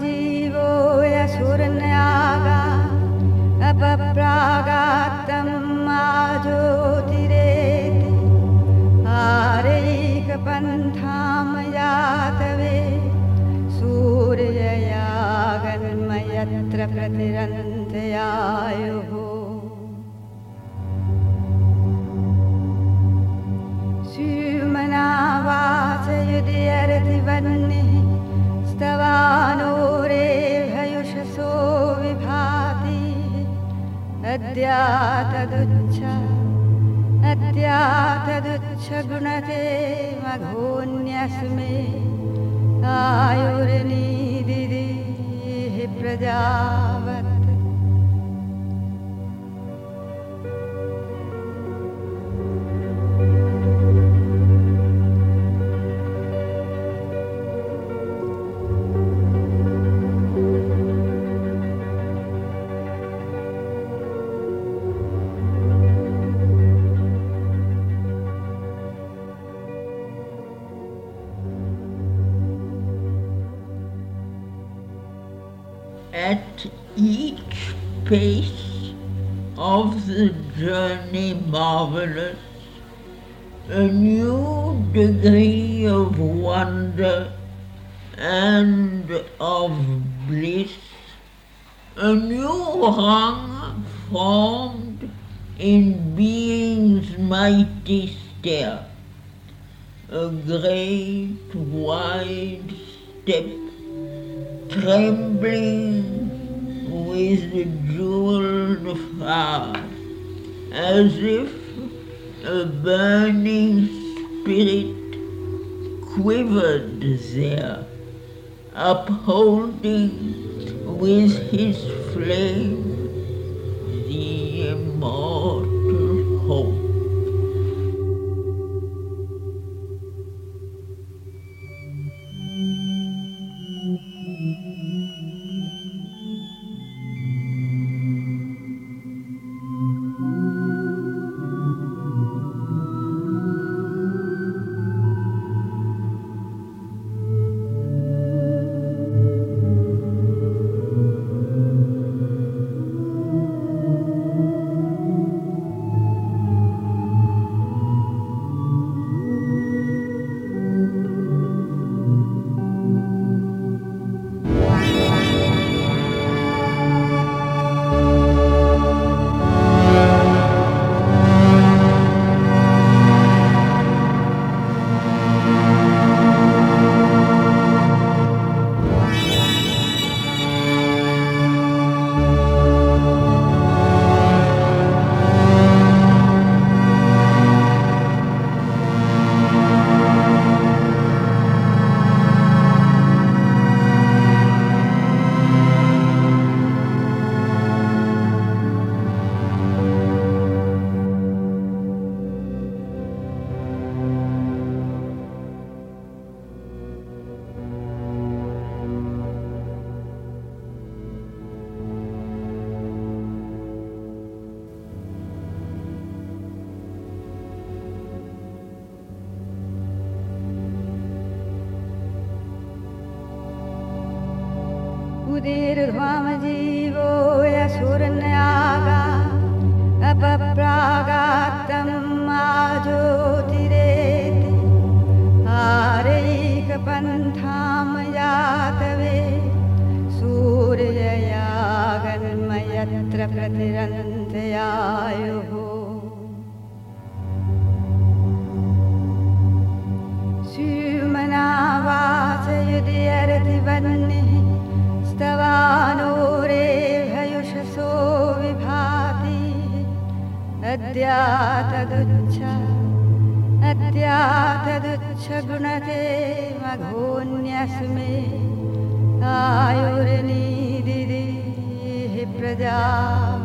जीवो यशुर्न्यागा अपप्रागात्तम् जीवोयसूर्न्यागा अपप्रागात्तं माज्योतिरेति आरेकपन्थामया तवे सूर्यया गन्म यत्र प्रतिरन्त्यवासयुधिर्ति स्तवानो अद्या तदुच्छ अद्या तदुच्छ गुणते मघोन्यस्मे। आयुरिनिदिः प्रजा pace of the journey marvelous, a new degree of wonder and of bliss, a new rung formed in being's mighty stair, a great wide step trembling with the jeweled fire, as if a burning spirit quivered there, upholding with his flame कृतिरनन्तयायुः श्रीमनावासयुधिवनुः स्तवानो रेभयुषसो विभाति। अद्या तदुच्छ अद्या तदुच्छ गुणते मघोन्यस्मि। आयुर्नी vedea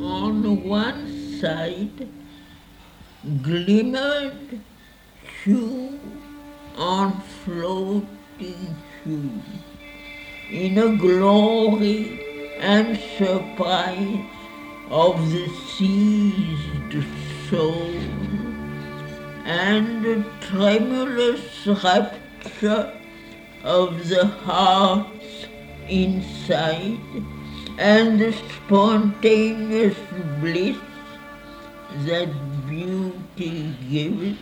On one side glimmered hue on floating hue in a glory and surprise of the rapture of the heart's inside and the spontaneous bliss that beauty gives,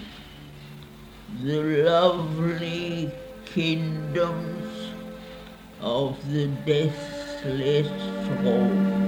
the lovely kingdoms of the deathless soul.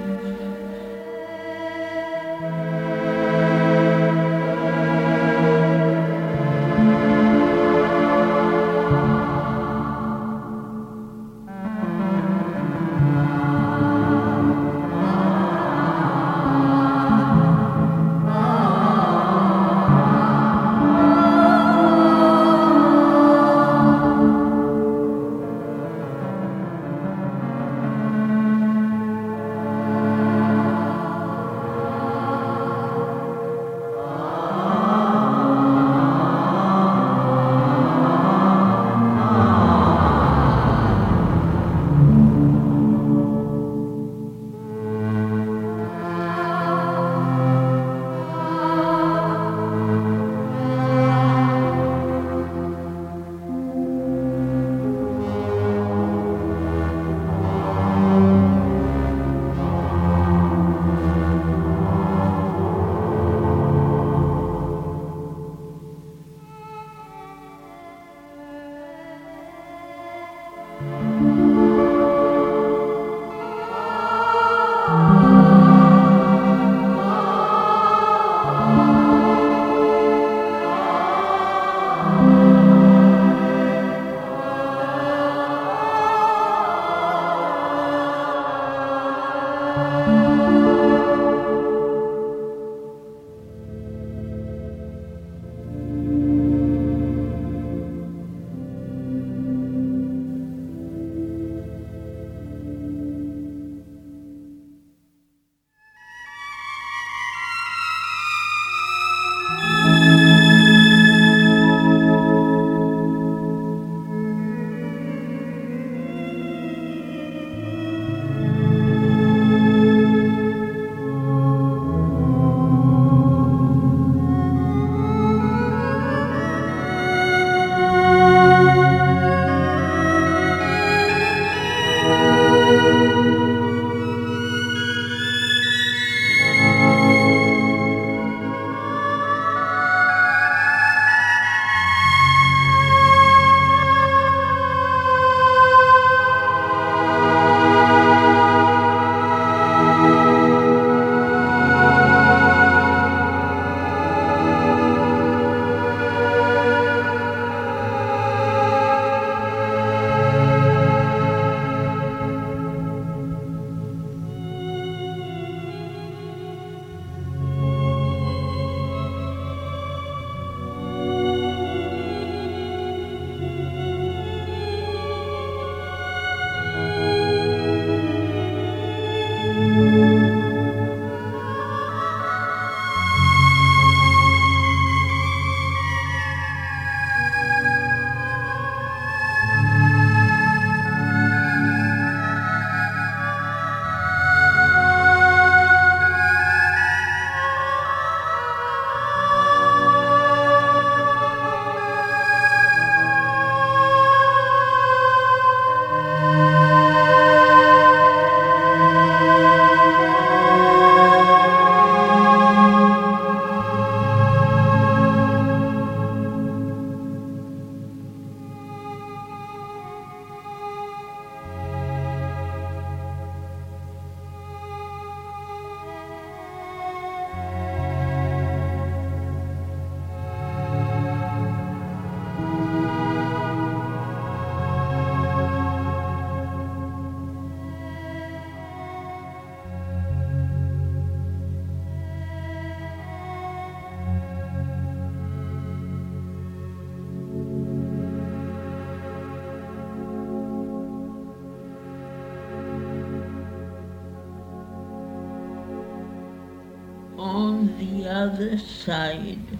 The other side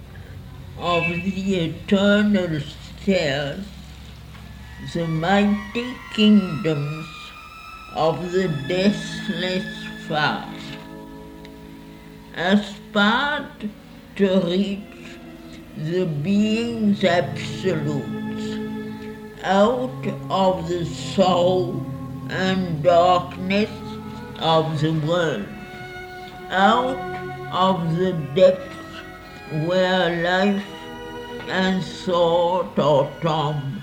of the eternal stairs the mighty kingdoms of the deathless far, aspired to reach the being's absolutes out of the soul and darkness of the world, out of the depths where life and thought are tombed.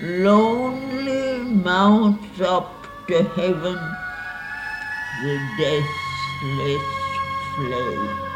Lonely mounts up to heaven the deathless flame.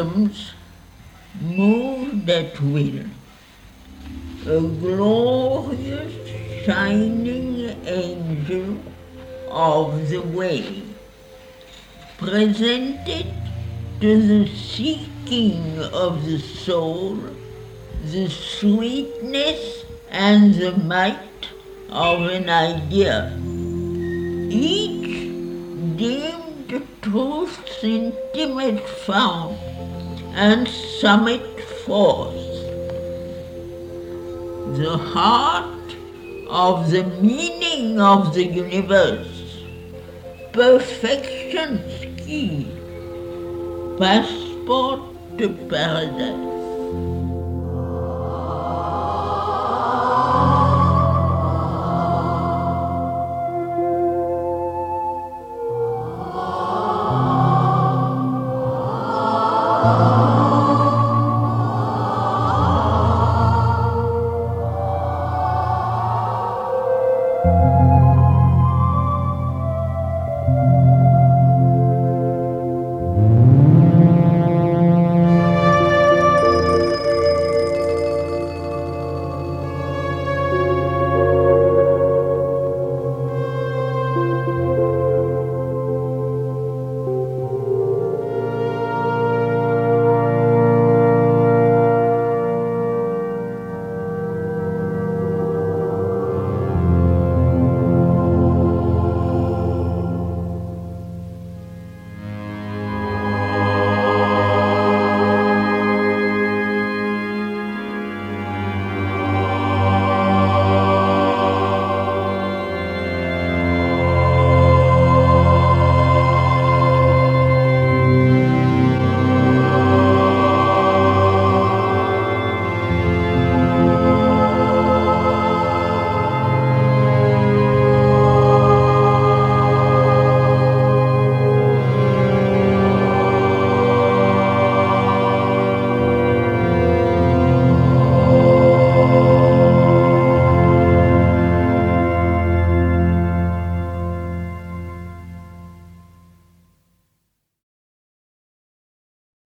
Kingdoms moved at will. A glorious shining angel of the way, presented to the seeking of the soul the sweetness and the might of an idea. Each deemed truth's intimate fount and summit force. The heart of the meaning of the universe, perfection's key, passport to paradise.